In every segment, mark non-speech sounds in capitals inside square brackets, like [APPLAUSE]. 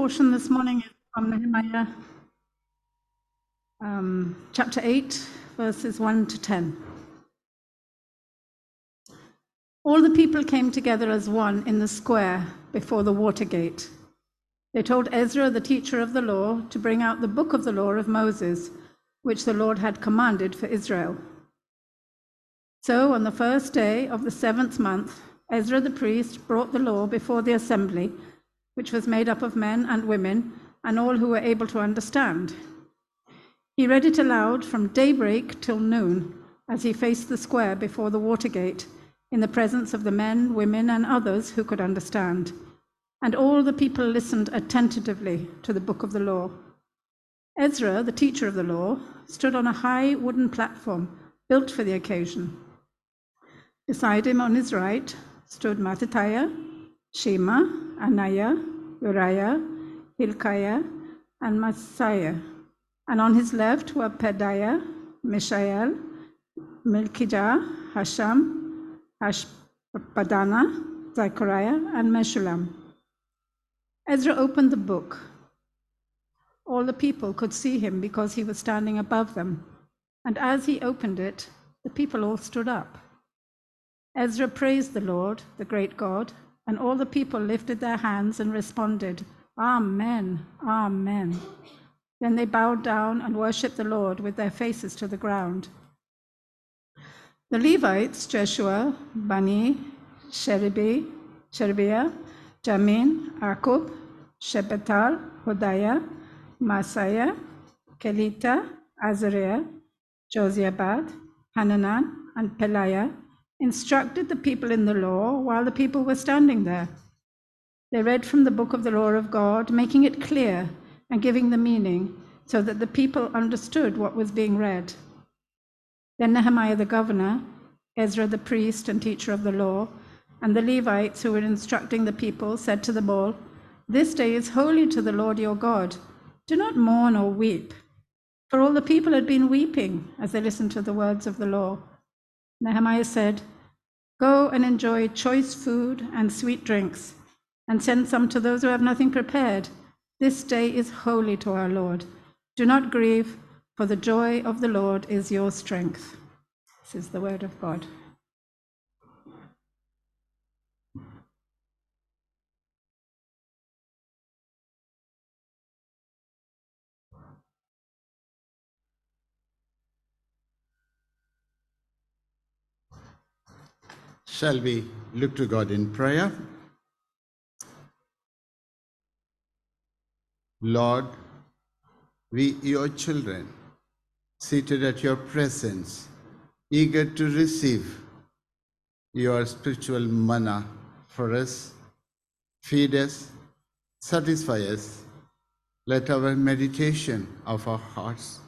portion this morning is from Nehemiah um, chapter 8, verses 1 to 10. All the people came together as one in the square before the water gate. They told Ezra, the teacher of the law, to bring out the book of the law of Moses, which the Lord had commanded for Israel. So on the first day of the seventh month, Ezra the priest brought the law before the assembly, which was made up of men and women and all who were able to understand. He read it aloud from daybreak till noon as he faced the square before the water gate in the presence of the men, women, and others who could understand. And all the people listened attentively to the book of the law. Ezra, the teacher of the law, stood on a high wooden platform built for the occasion. Beside him on his right stood Mattithiah, Shema, Anaiah, Uriah, Hilkiah, and Maaseiah. And on his left were Pedaiah, Mishael, Malchijah, Hashum, Hashbaddanah, Zechariah, and Meshullam. Ezra opened the book. All the people could see him because he was standing above them. And as he opened it, the people all stood up. Ezra praised the Lord, the great God, and all the people lifted their hands and responded, Amen, Amen. Then they bowed down and worshipped the Lord with their faces to the ground. The Levites, Jeshua, Bani, Sheribi, Sherebiah, Jamin, Akkub, Shabbethai, Hodiah, Maaseiah, Kelita, Azariah, Josiabad, Hananan, and Pelaiah instructed the people in the law while the people were standing there. They read from the book of the law of God, making it clear and giving the meaning so that the people understood what was being read. Then Nehemiah the governor, Ezra the priest and teacher of the law, and the Levites who were instructing the people said to them all, This day is holy to the Lord your God. Do not mourn or weep. For all the people had been weeping as they listened to the words of the law. Nehemiah said, Go and enjoy choice food and sweet drinks, and send some to those who have nothing prepared. This day is holy to our Lord. Do not grieve, for the joy of the Lord is your strength. This is the word of God. Shall we look to God in prayer? Lord, we, your children, seated at your presence, eager to receive your spiritual manna for us, feed us, satisfy us. Let our meditation of our hearts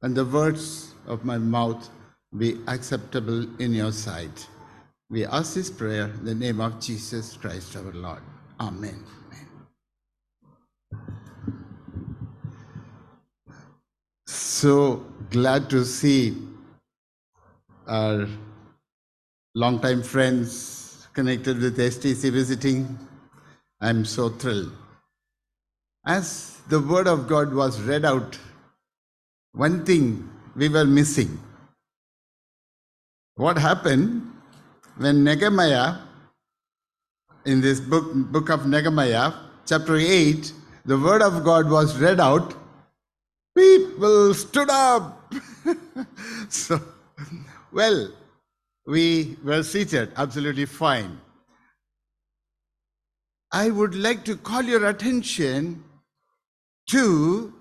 and the words of my mouth be acceptable in your sight. We ask this prayer in the name of Jesus Christ our Lord. Amen. So glad to see our longtime friends connected with STC visiting. I'm so thrilled. As the word of God was read out, one thing we were missing. What happened when Nehemiah, in this book, book of Nehemiah, chapter 8, the word of God was read out, people stood up. [LAUGHS] so, well, we were seated, absolutely fine. I would like to call your attention to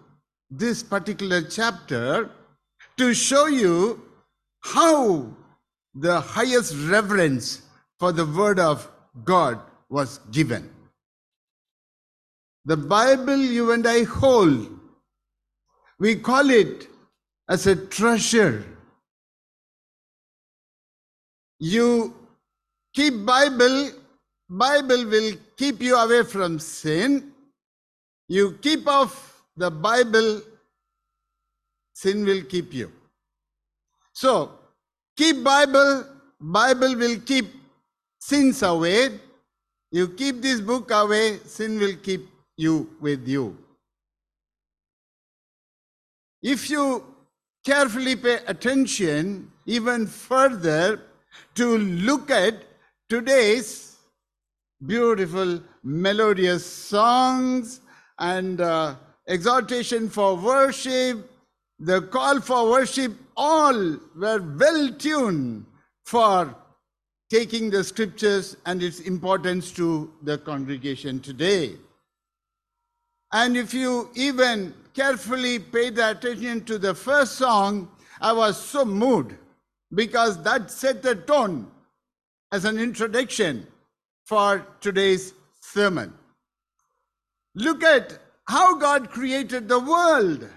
this particular chapter to show you how the highest reverence for the word of God was given. The Bible you and I hold, we call it as a treasure. You keep Bible, Bible will keep you away from sin. You keep off the Bible, sin will keep you. So keep Bible, Bible will keep sins away. You keep this book away, sin will keep you with you. If you carefully pay attention even further to look at today's beautiful melodious songs and uh, exhortation for worship, the call for worship, all were well tuned for taking the scriptures and its importance to the congregation today. And if you even carefully paid attention to the first song, I was so moved because that set the tone as an introduction for today's sermon. Look at how God created the world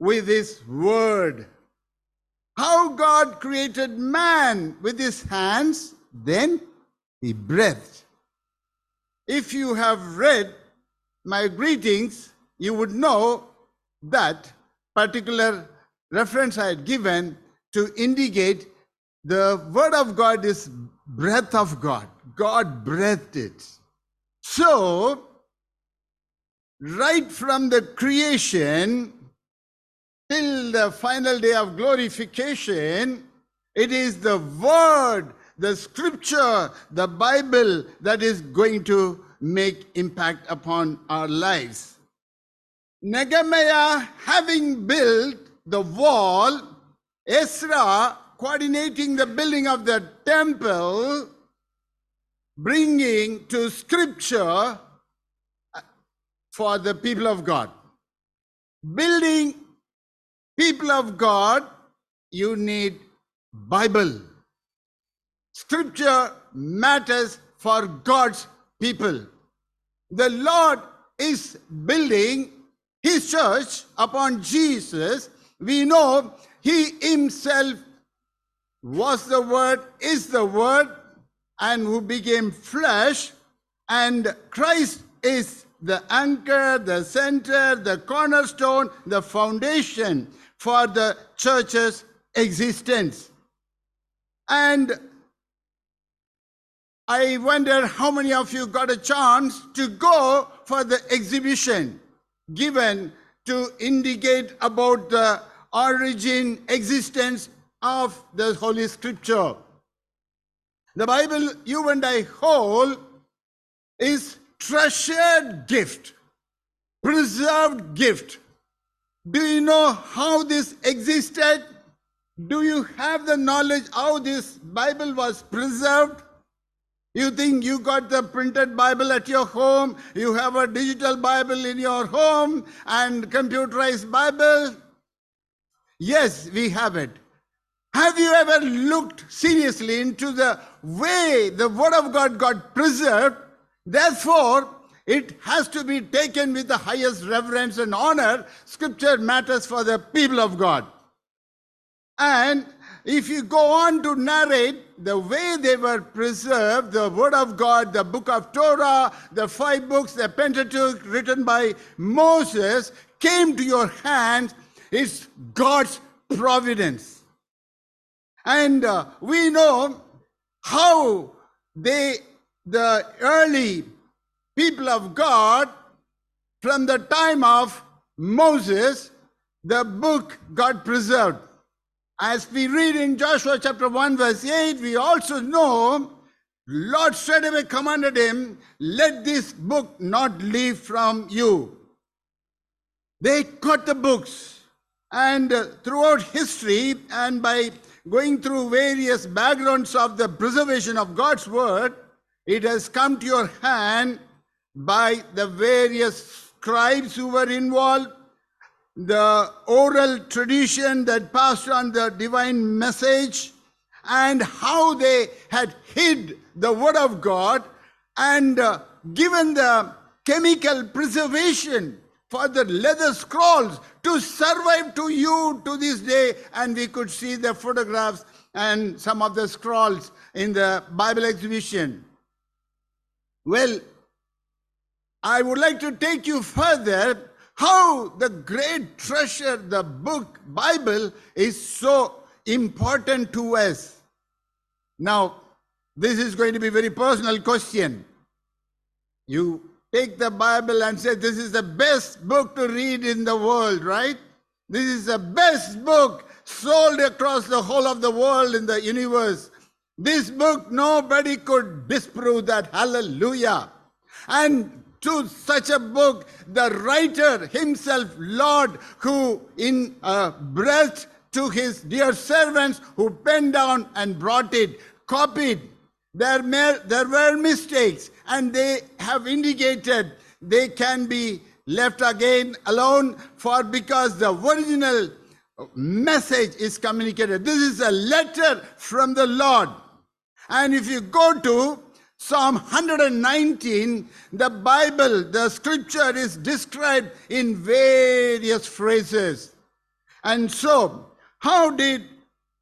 with His Word. How God created man with His hands, then He breathed. If you have read my greetings, you would know that particular reference I had given to indicate the Word of God is breath of God. God breathed it. So, right from the creation till the final day of glorification, it is the Word, the Scripture, the Bible that is going to make impact upon our lives. Nehemiah, having built the wall, Ezra coordinating the building of the temple, bringing to scripture uh, for the people of God. Building people of God, you need Bible. Scripture matters for God's people. The Lord is building his church upon Jesus. We know he himself was the Word, is the Word, and who became flesh, and Christ is the anchor, the center, the cornerstone, the foundation for the church's existence. And I wonder how many of you got a chance to go for the exhibition given to indicate about the origin, existence of the Holy Scripture. The Bible, you and I hold, is treasured gift, preserved gift. Do you know how this existed? Do you have the knowledge how this Bible was preserved? You think you got the printed Bible at your home, you have a digital Bible in your home and computerized Bible? Yes, we have it. Have you ever looked seriously into the way the Word of God got preserved? Therefore, it has to be taken with the highest reverence and honor. Scripture matters for the people of God. And if you go on to narrate the way they were preserved, the Word of God, the book of Torah, the five books, the Pentateuch written by Moses came to your hands, it's God's providence. And uh, we know how they, the early people of God, from the time of Moses, the book got preserved. As we read in Joshua chapter 1, verse 8, we also know Lord straightway commanded him, Let this book not leave from you. They cut the books, and throughout history, and by going through various backgrounds of the preservation of God's word, it has come to your hand by the various scribes who were involved, the oral tradition that passed on the divine message, and how they had hid the word of God and uh, given the chemical preservation for the leather scrolls to survive to you to this day. And we could see the photographs and some of the scrolls in the Bible exhibition. Well, I would like to take you further how the great treasure, the book Bible, is so important to us. Now, this is going to be a very personal question. You take the Bible and say, This is the best book to read in the world, right? This is the best book sold across the whole of the world in the universe. This book, nobody could disprove that. Hallelujah. And to such a book, the writer himself, Lord, who in a breath to his dear servants who penned down and brought it, copied. There, may, there were mistakes, and they have indicated they can be left again alone for because the original message is communicated. This is a letter from the Lord. And if you go to Psalm 119, the Bible, the scripture is described in various phrases. And so, how did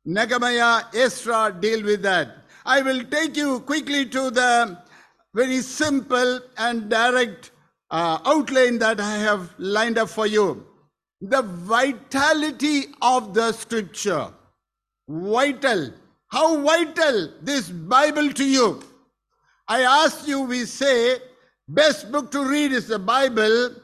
Nehemiah Ezra deal with that? I will take you quickly to the very simple and direct uh, outline that I have lined up for you. The vitality of the scripture. Vital. How vital this Bible to you? I ask you, we say, best book to read is the Bible.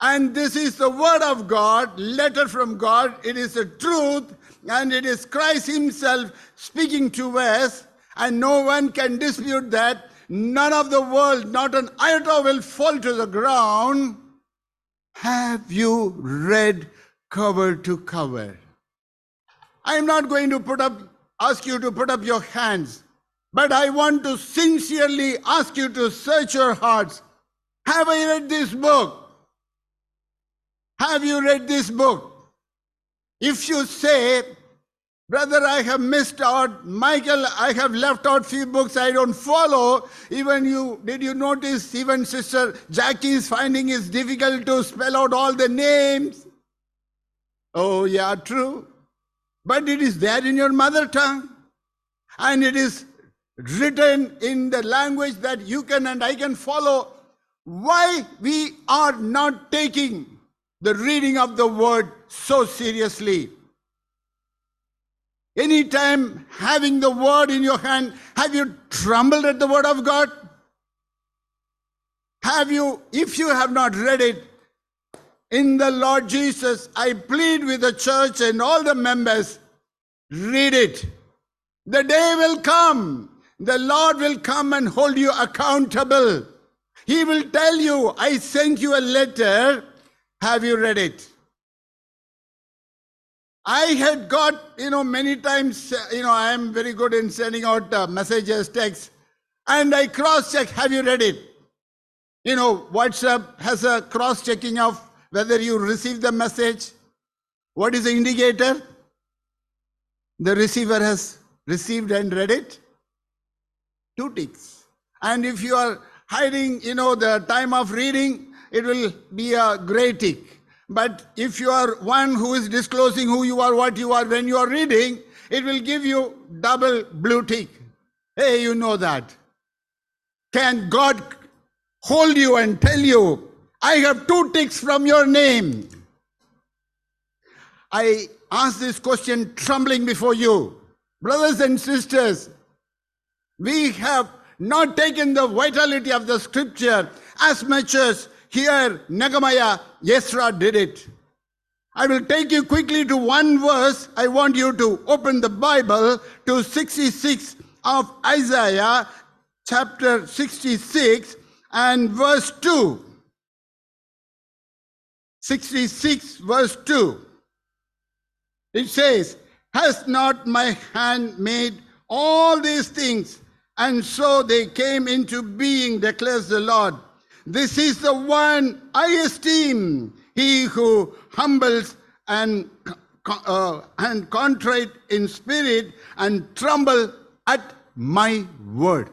And this is the word of God, letter from God. It is the truth, and it is Christ Himself speaking to us, and no one can dispute that. None of the world, not an iota will fall to the ground. Have you read cover to cover? I'm not going to put up, ask you to put up your hands, but I want to sincerely ask you to search your hearts. Have I read this book? Have you read this book? If you say, Brother, I have missed out. Michael, I have left out few books I don't follow. Even you, did you notice even Sister Jackie is finding it difficult to spell out all the names? Oh, yeah, true. But it is there in your mother tongue. And it is written in the language that you can and I can follow. Why we are not taking the reading of the word so seriously? Anytime having the word in your hand, have you trembled at the word of God? Have you, if you have not read it, in the Lord Jesus, I plead with the church and all the members, read it. The day will come. The Lord will come and hold you accountable. He will tell you, I sent you a letter. Have you read it? I had got, you know, many times, you know, I am very good in sending out uh, messages, texts, and I cross check, have you read it? You know, WhatsApp has a cross checking of whether you receive the message. What is the indicator? The receiver has received and read it. Two ticks. And if you are hiding, you know, the time of reading, it will be a gray tick. But if you are one who is disclosing who you are, what you are when you are reading, it will give you double blue tick. Hey, you know that. Can God hold you and tell you, I have two ticks from your name? I ask this question trembling before you. Brothers and sisters, we have not taken the vitality of the scripture as much as here, Nehemiah, Ezra did it. I will take you quickly to one verse. I want you to open the Bible to 66 of Isaiah, chapter 66 and verse 2. 66 verse 2. It says, Has not my hand made all these things? And so they came into being, declares the Lord. This is the one I esteem, he who humbles and, uh, and contrite in spirit and tremble at my word.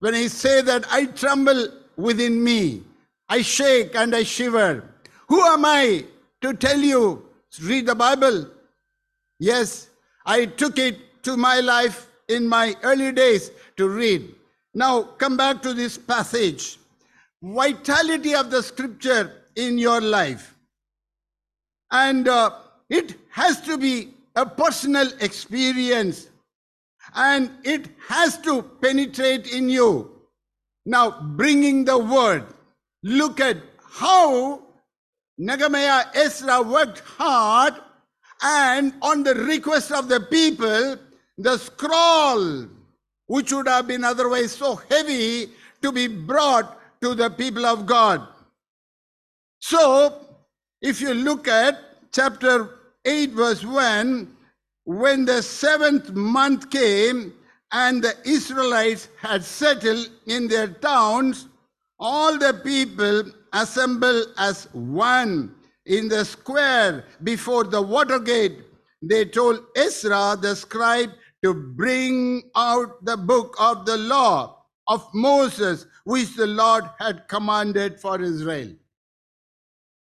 When I say that I tremble within me, I shake and I shiver. Who am I to tell you, read the Bible? Yes, I took it to my life in my early days to read. Now, come back to this passage. Vitality of the scripture in your life. And uh, it has to be a personal experience and it has to penetrate in you. Now, bringing the word, look at how Nehemiah Ezra worked hard, and on the request of the people, the scroll, which would have been otherwise so heavy, to be brought to the people of God. So, if you look at chapter 8, verse 1, when the seventh month came and the Israelites had settled in their towns, all the people assembled as one in the square before the water gate. They told Ezra the scribe to bring out the book of the law of Moses, which the Lord had commanded for Israel.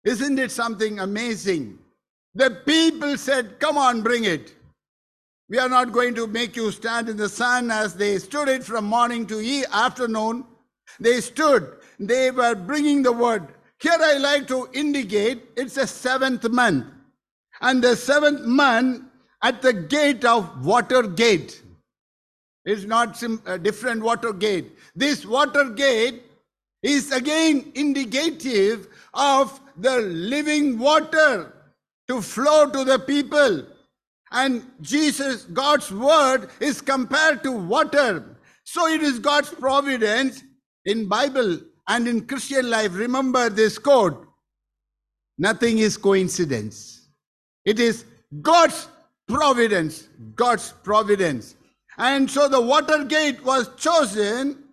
Isn't it something amazing? The people said, Come on, bring it. We are not going to make you stand in the sun as they stood it from morning to e- afternoon. They stood, they were bringing the word. Here I like to indicate it's a seventh month. And the seventh month at the gate of water gate. It's not sim- a different water gate. This water gate is again indicative of the living water to flow to the people. And Jesus, God's word is compared to water. So it is God's providence in Bible and in Christian life. Remember this quote. Nothing is coincidence. It is God's providence. God's providence. And so the water gate was chosen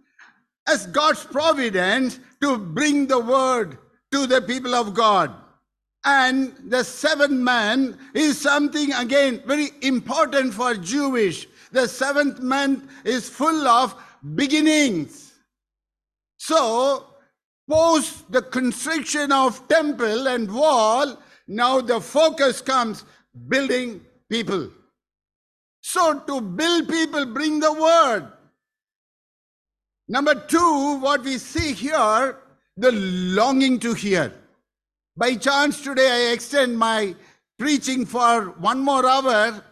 as God's providence to bring the word to the people of God. And the seventh man is something again very important for Jewish. The seventh month is full of beginnings. So, post the construction of temple and wall, now the focus comes building people. So, to build people, bring the word. Number two, what we see here, the longing to hear. By chance, today I extend my preaching for one more hour.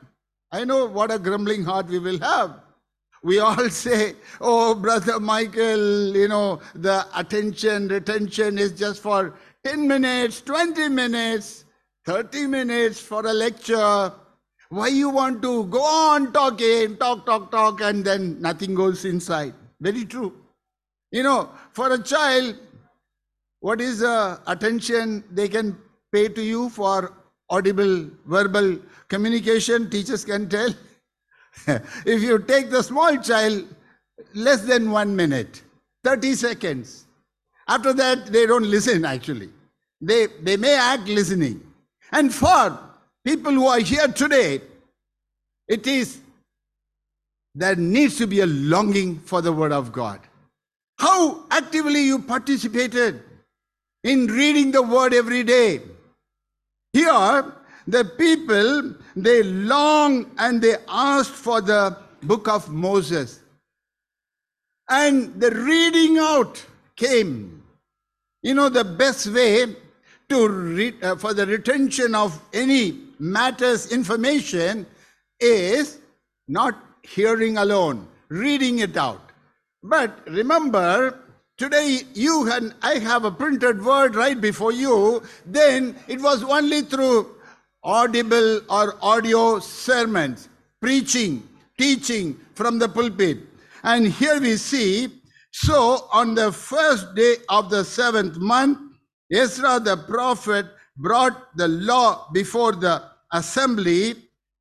I know what a grumbling heart we will have. We all [LAUGHS] say, Oh, Brother Michael, you know, the attention, retention is just for 10 minutes, 20 minutes, 30 minutes for a lecture. Why you want to go on talking, talk, talk, talk, and then nothing goes inside? Very true. You know, for a child, what is the attention they can pay to you for audible, verbal communication? Teachers can tell. [LAUGHS] if you take the small child, less than one minute, 30 seconds. After that, they don't listen actually. They, they may act listening. And for people who are here today, it is there needs to be a longing for the Word of God. How actively you participated in reading the Word every day. Here, the people, they long and they asked for the book of Moses. And the reading out came. You know, the best way to read, uh, for the retention of any matters information is not hearing alone, reading it out. But remember, today you and I have a printed word right before you, then it was only through audible or audio sermons, preaching, teaching from the pulpit. And here we see, so on the first day of the seventh month, Ezra the prophet brought the law before the assembly,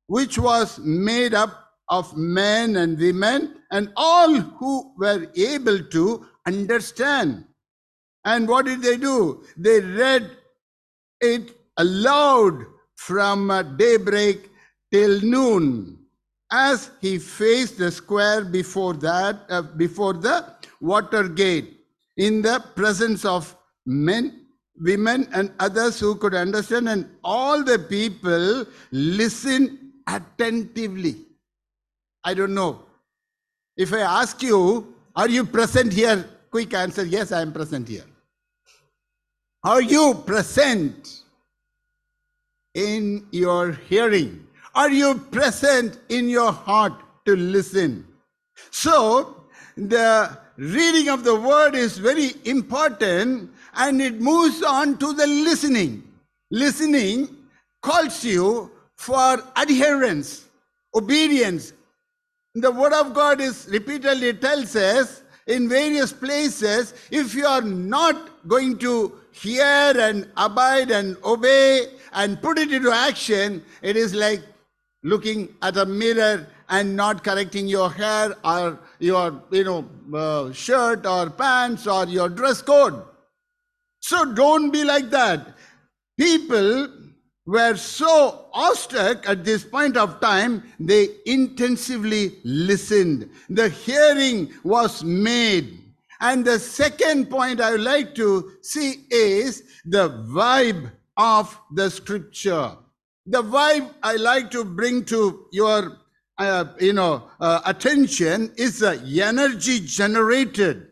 which was made up of men and women and all who were able to understand. And what did they do? They read it aloud from uh, daybreak till noon as he faced the square before that uh, before the water gate in the presence of men women and others who could understand and all the people listened attentively i don't know if i ask you are you present here quick answer yes i am present here are you present in your hearing? Are you present in your heart to listen? So, the reading of the word is very important and it moves on to the listening. Listening calls you for adherence, obedience. The word of God is repeatedly tells us in various places if you are not going to hear and abide and obey and put it into action, it is like looking at a mirror and not correcting your hair or your you know uh, shirt or pants or your dress code so don't be like that. People were so awestruck at this point of time they intensively listened. The hearing was made. And the second point i would like to see is the vibe of the scripture. The vibe i like to bring to your uh, you know, uh, attention is the energy generated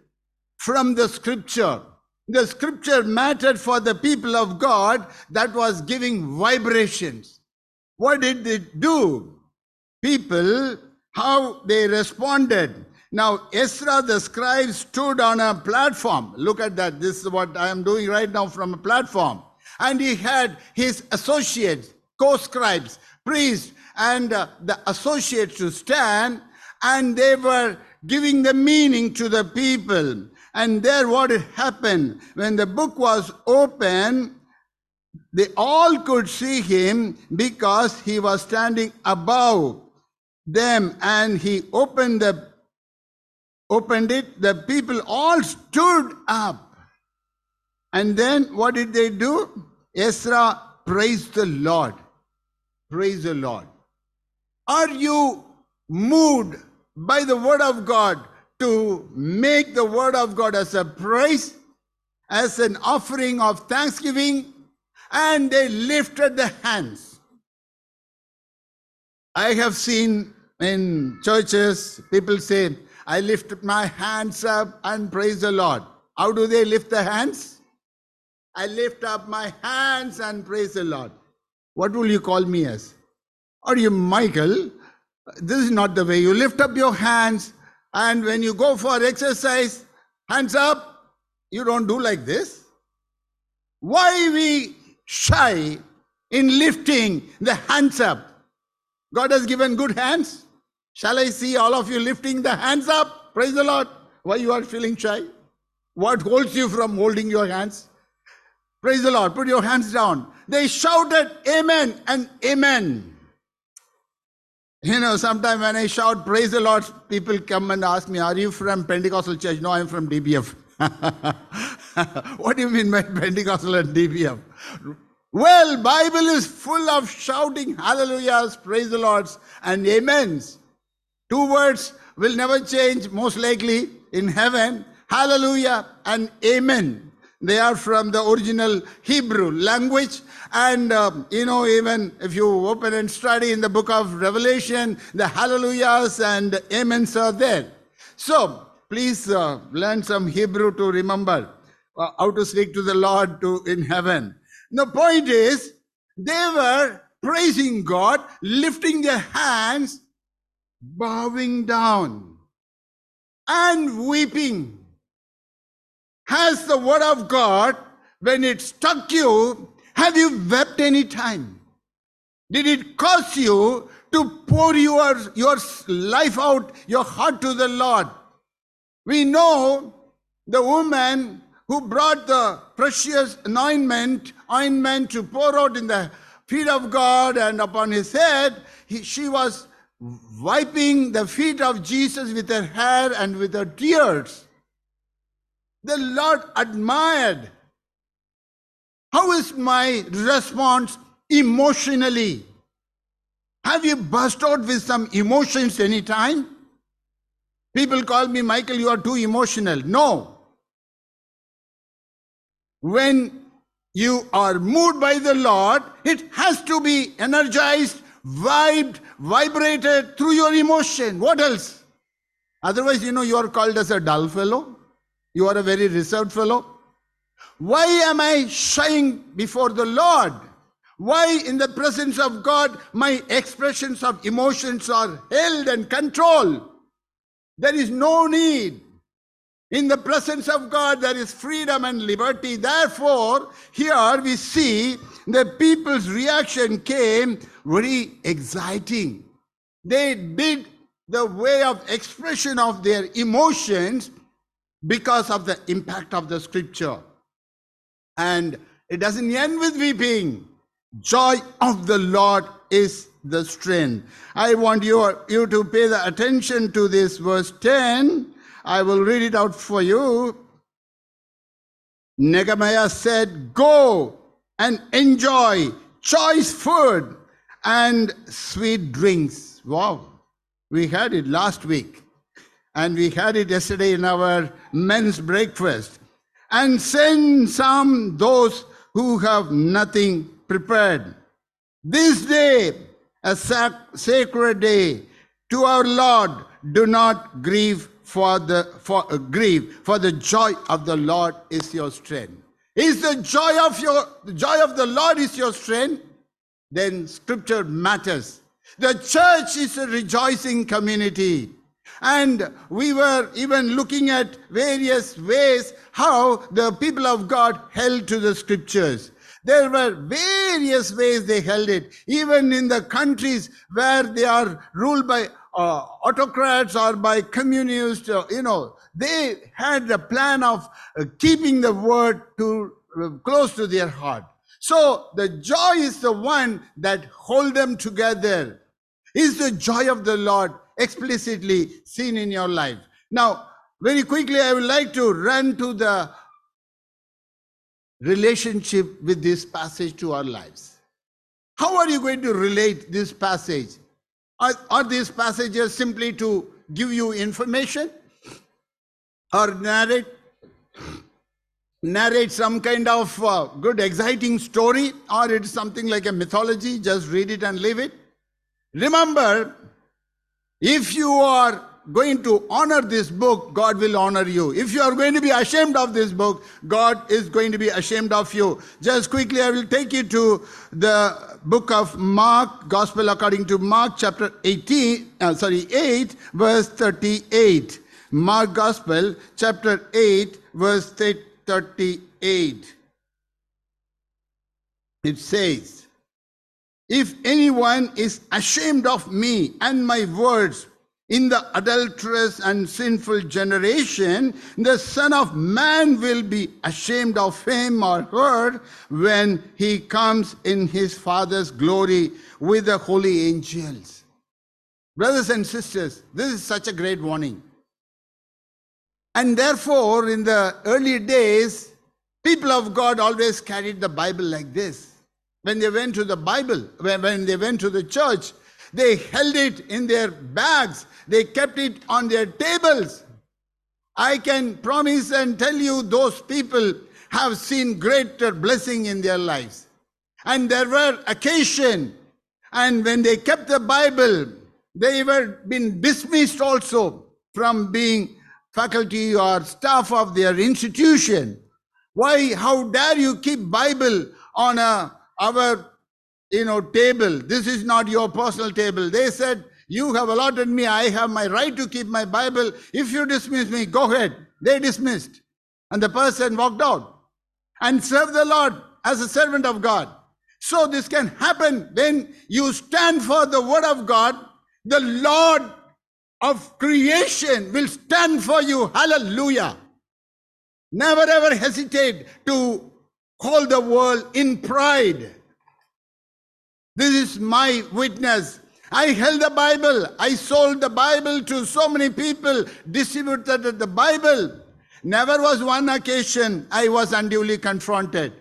from the scripture. The scripture mattered for the people of God that was giving vibrations. What did it do? People, how they responded. Now, Ezra the scribe stood on a platform. Look at that. This is what I am doing right now from a platform. And he had his associates, co scribes, priests, and uh, the associates to stand, and they were giving the meaning to the people. And there, what happened when the book was open, they all could see him because he was standing above them, and he opened the opened it. The people all stood up, and then what did they do? Ezra praised the Lord. Praise the Lord. Are you moved by the word of God to make the word of God as a praise, as an offering of thanksgiving? And they lifted the hands. I have seen in churches people say, I lift my hands up and praise the Lord. How do they lift the hands? I lift up my hands and praise the Lord. What will you call me as? Or you, Michael, this is not the way. You lift up your hands, and when you go for exercise, hands up, you don't do like this. Why we shy in lifting the hands up? God has given good hands. Shall I see all of you lifting the hands up? Praise the Lord. Why you are feeling shy? What holds you from holding your hands? Praise the Lord. Put your hands down. They shouted, Amen and Amen. You know, sometimes when I shout, Praise the Lord, people come and ask me, Are you from Pentecostal church? No, I'm from DBF. [LAUGHS] what do you mean by Pentecostal and DBF? Well, Bible is full of shouting hallelujahs, praise the Lords, and amens. Two words will never change, most likely, in heaven. Hallelujah and amen. They are from the original Hebrew language. And, um, you know, even if you open and study in the book of Revelation, the hallelujahs and amens are there. So, please uh, learn some Hebrew to remember uh, how to speak to the Lord to in heaven. The point is, they were praising God, lifting their hands, bowing down, and weeping. Has the word of God, when it struck you, have you wept any time? Did it cause you to pour your, your life out, your heart to the Lord? We know the woman who brought the precious anointment, ointment to pour out in the feet of God and upon his head. He, she was wiping the feet of Jesus with her hair and with her tears. The Lord admired. How is my response emotionally? Have you burst out with some emotions anytime? People call me, Michael, you are too emotional. No. When you are moved by the Lord, it has to be energized, vibed, vibrated through your emotion. What else? Otherwise, you know, you are called as a dull fellow. You are a very reserved fellow. Why am I shying before the Lord? Why, in the presence of God, my expressions of emotions are held and controlled? There is no need. In the presence of God, there is freedom and liberty. Therefore, here we see the people's reaction came very exciting. They did the way of expression of their emotions because of the impact of the scripture. And it doesn't end with weeping. Joy of the Lord is the strength. I want you, you to pay the attention to this verse 10. I will read it out for you. Nehemiah said, Go and enjoy choice food and sweet drinks. Wow. We had it last week. And we had it yesterday in our men's breakfast. And send some those who have nothing prepared. This day, a sac- sacred day to our Lord, do not grieve for the for uh, grieve, for the joy of the Lord is your strength. Is the joy of your the joy of the Lord is your strength? Then scripture matters. The church is a rejoicing community. And we were even looking at various ways how the people of God held to the scriptures. There were various ways they held it, even in the countries where they are ruled by uh, autocrats or by communists, uh, you know, they had a plan of uh, keeping the word to uh, close to their heart. So the joy is the one that hold them together. Is the joy of the Lord explicitly seen in your life? Now, very quickly, I would like to run to the relationship with this passage to our lives. How are you going to relate this passage? Are, are these passages simply to give you information or narrate narrate some kind of uh, good exciting story or it's something like a mythology just read it and leave it remember if you are going to honor this book, God will honor you. If you are going to be ashamed of this book, God is going to be ashamed of you. Just quickly, I will take you to the book of Mark, Gospel according to Mark, chapter 18, uh, sorry, 8, verse 38. Mark Gospel, chapter 8, verse 38. It says, If anyone is ashamed of me and my words, in the adulterous and sinful generation, the Son of Man will be ashamed of him or her when he comes in his Father's glory with the holy angels. Brothers and sisters, this is such a great warning. And therefore, in the early days, people of God always carried the Bible like this. When they went to the Bible, when they went to the church, they held it in their bags they kept it on their tables. I can promise and tell you those people have seen greater blessing in their lives. And there were occasion, and when they kept the Bible, they were been dismissed also from being faculty or staff of their institution. Why? How dare you keep Bible on a our you know table? This is not your personal table. They said you have allotted me. I have my right to keep my Bible. If you dismiss me, go ahead. They dismissed. And the person walked out and served the Lord as a servant of God. So this can happen when you stand for the word of God. The Lord of creation will stand for you. Hallelujah. Never ever hesitate to call the world in pride. This is my witness I held the Bible. I sold the Bible to so many people, distributed the Bible. Never was one occasion I was unduly confronted.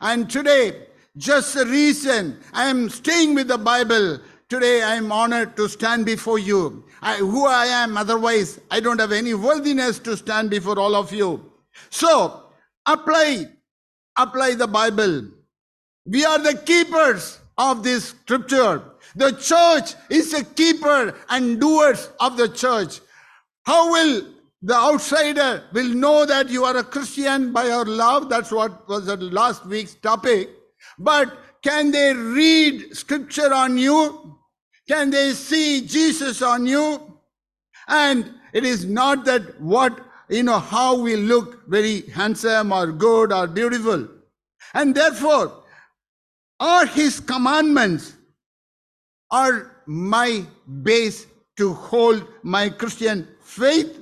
And today, just the reason I am staying with the Bible, today I am honored to stand before you. I, who I am, otherwise, I don't have any worthiness to stand before all of you. So, apply, apply the Bible. We are the keepers of this scripture. The church is a keeper and doers of the church. How will the outsider will know that you are a Christian by your love? That's what was the last week's topic. But can they read scripture on you? Can they see Jesus on you? And it is not that what you know, how we look very handsome or good or beautiful. And therefore, are his commandments are my base to hold my Christian faith?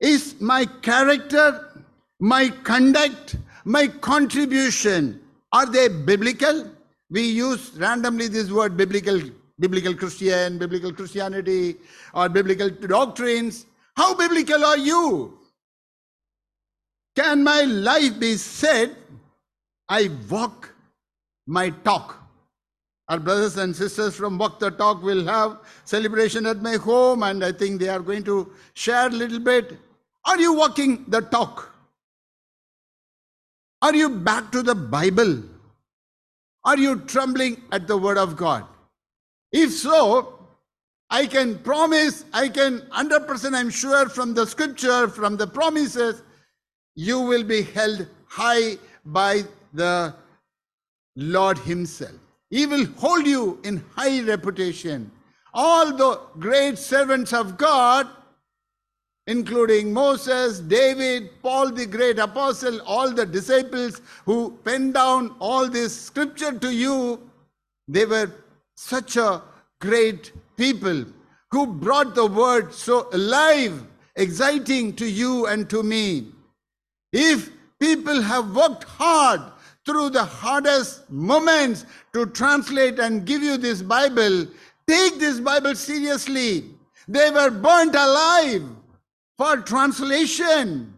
Is my character, my conduct, my contribution, are they biblical? We use randomly this word biblical, biblical Christian, biblical Christianity, or biblical doctrines. How biblical are you? Can my life be said, I walk my talk? Our brothers and sisters from Walk the Talk will have celebration at my home, and I think they are going to share a little bit. Are you walking the talk? Are you back to the Bible? Are you trembling at the Word of God? If so, I can promise, I can 100% I'm sure from the scripture, from the promises, you will be held high by the Lord Himself. He will hold you in high reputation. All the great servants of God, including Moses, David, Paul the great apostle, all the disciples who penned down all this scripture to you, they were such a great people who brought the word so alive, exciting to you and to me. If people have worked hard through the hardest moments to translate and give you this Bible, take this Bible seriously. They were burnt alive for translation.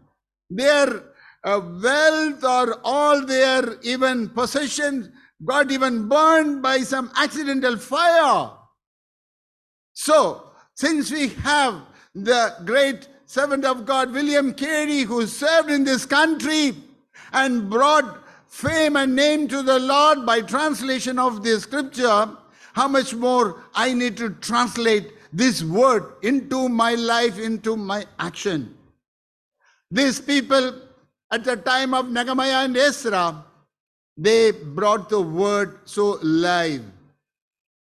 Their uh, wealth or all their even possessions got even burned by some accidental fire. So, since we have the great servant of God, William Carey, who served in this country and brought fame and name to the Lord by translation of the scripture, how much more I need to translate this word into my life, into my action. These people at the time of Nehemiah and Ezra, they brought the word so alive.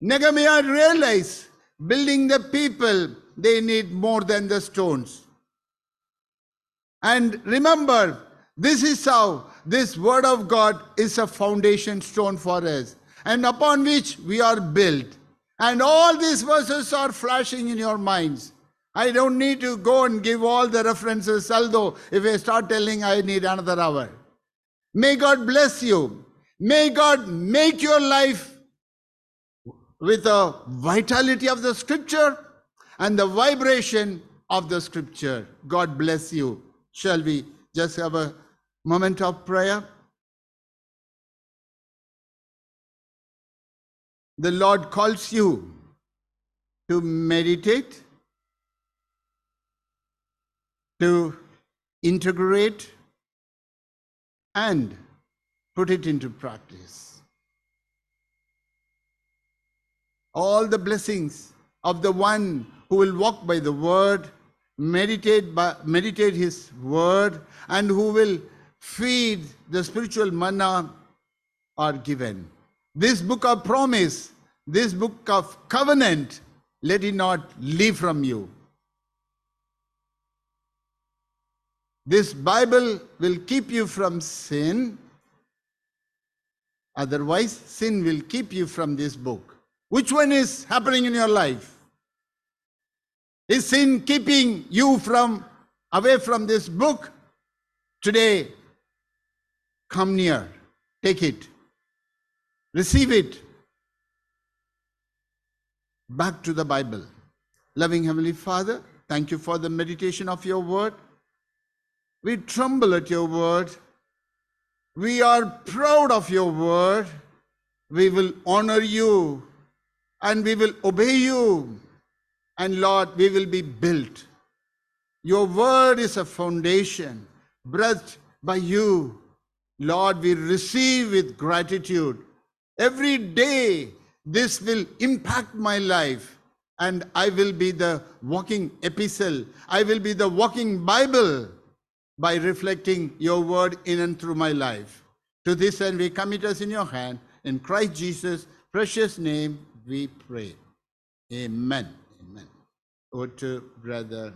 Nehemiah realized building the people, they need more than the stones. And remember, this is how this word of God is a foundation stone for us, and upon which we are built. And all these verses are flashing in your minds. I don't need to go and give all the references, although if I start telling, I need another hour. May God bless you. May God make your life with the vitality of the scripture and the vibration of the scripture. God bless you. Shall we just have a moment of prayer? The Lord calls you to meditate, to integrate, and put it into practice. All the blessings of the one who will walk by the word, meditate, by, meditate his word, and who will feed the spiritual manna are given. This book of promise, this book of covenant, let it not leave from you. This Bible will keep you from sin. Otherwise, sin will keep you from this book. Which one is happening in your life? Is sin keeping you from away from this book? Today, come near, take it, receive it. Back to the Bible. Loving Heavenly Father, thank you for the meditation of your word. We tremble at your word. We are proud of your word. We will honor you and we will obey you. And Lord, we will be built. Your word is a foundation breathed by you. Lord, we receive with gratitude. Every day, this will impact my life, and I will be the walking epistle. I will be the walking Bible by reflecting your word in and through my life. To this end, we commit us in your hand. In Christ Jesus' precious name, we pray. Amen. Amen. Over to Brother.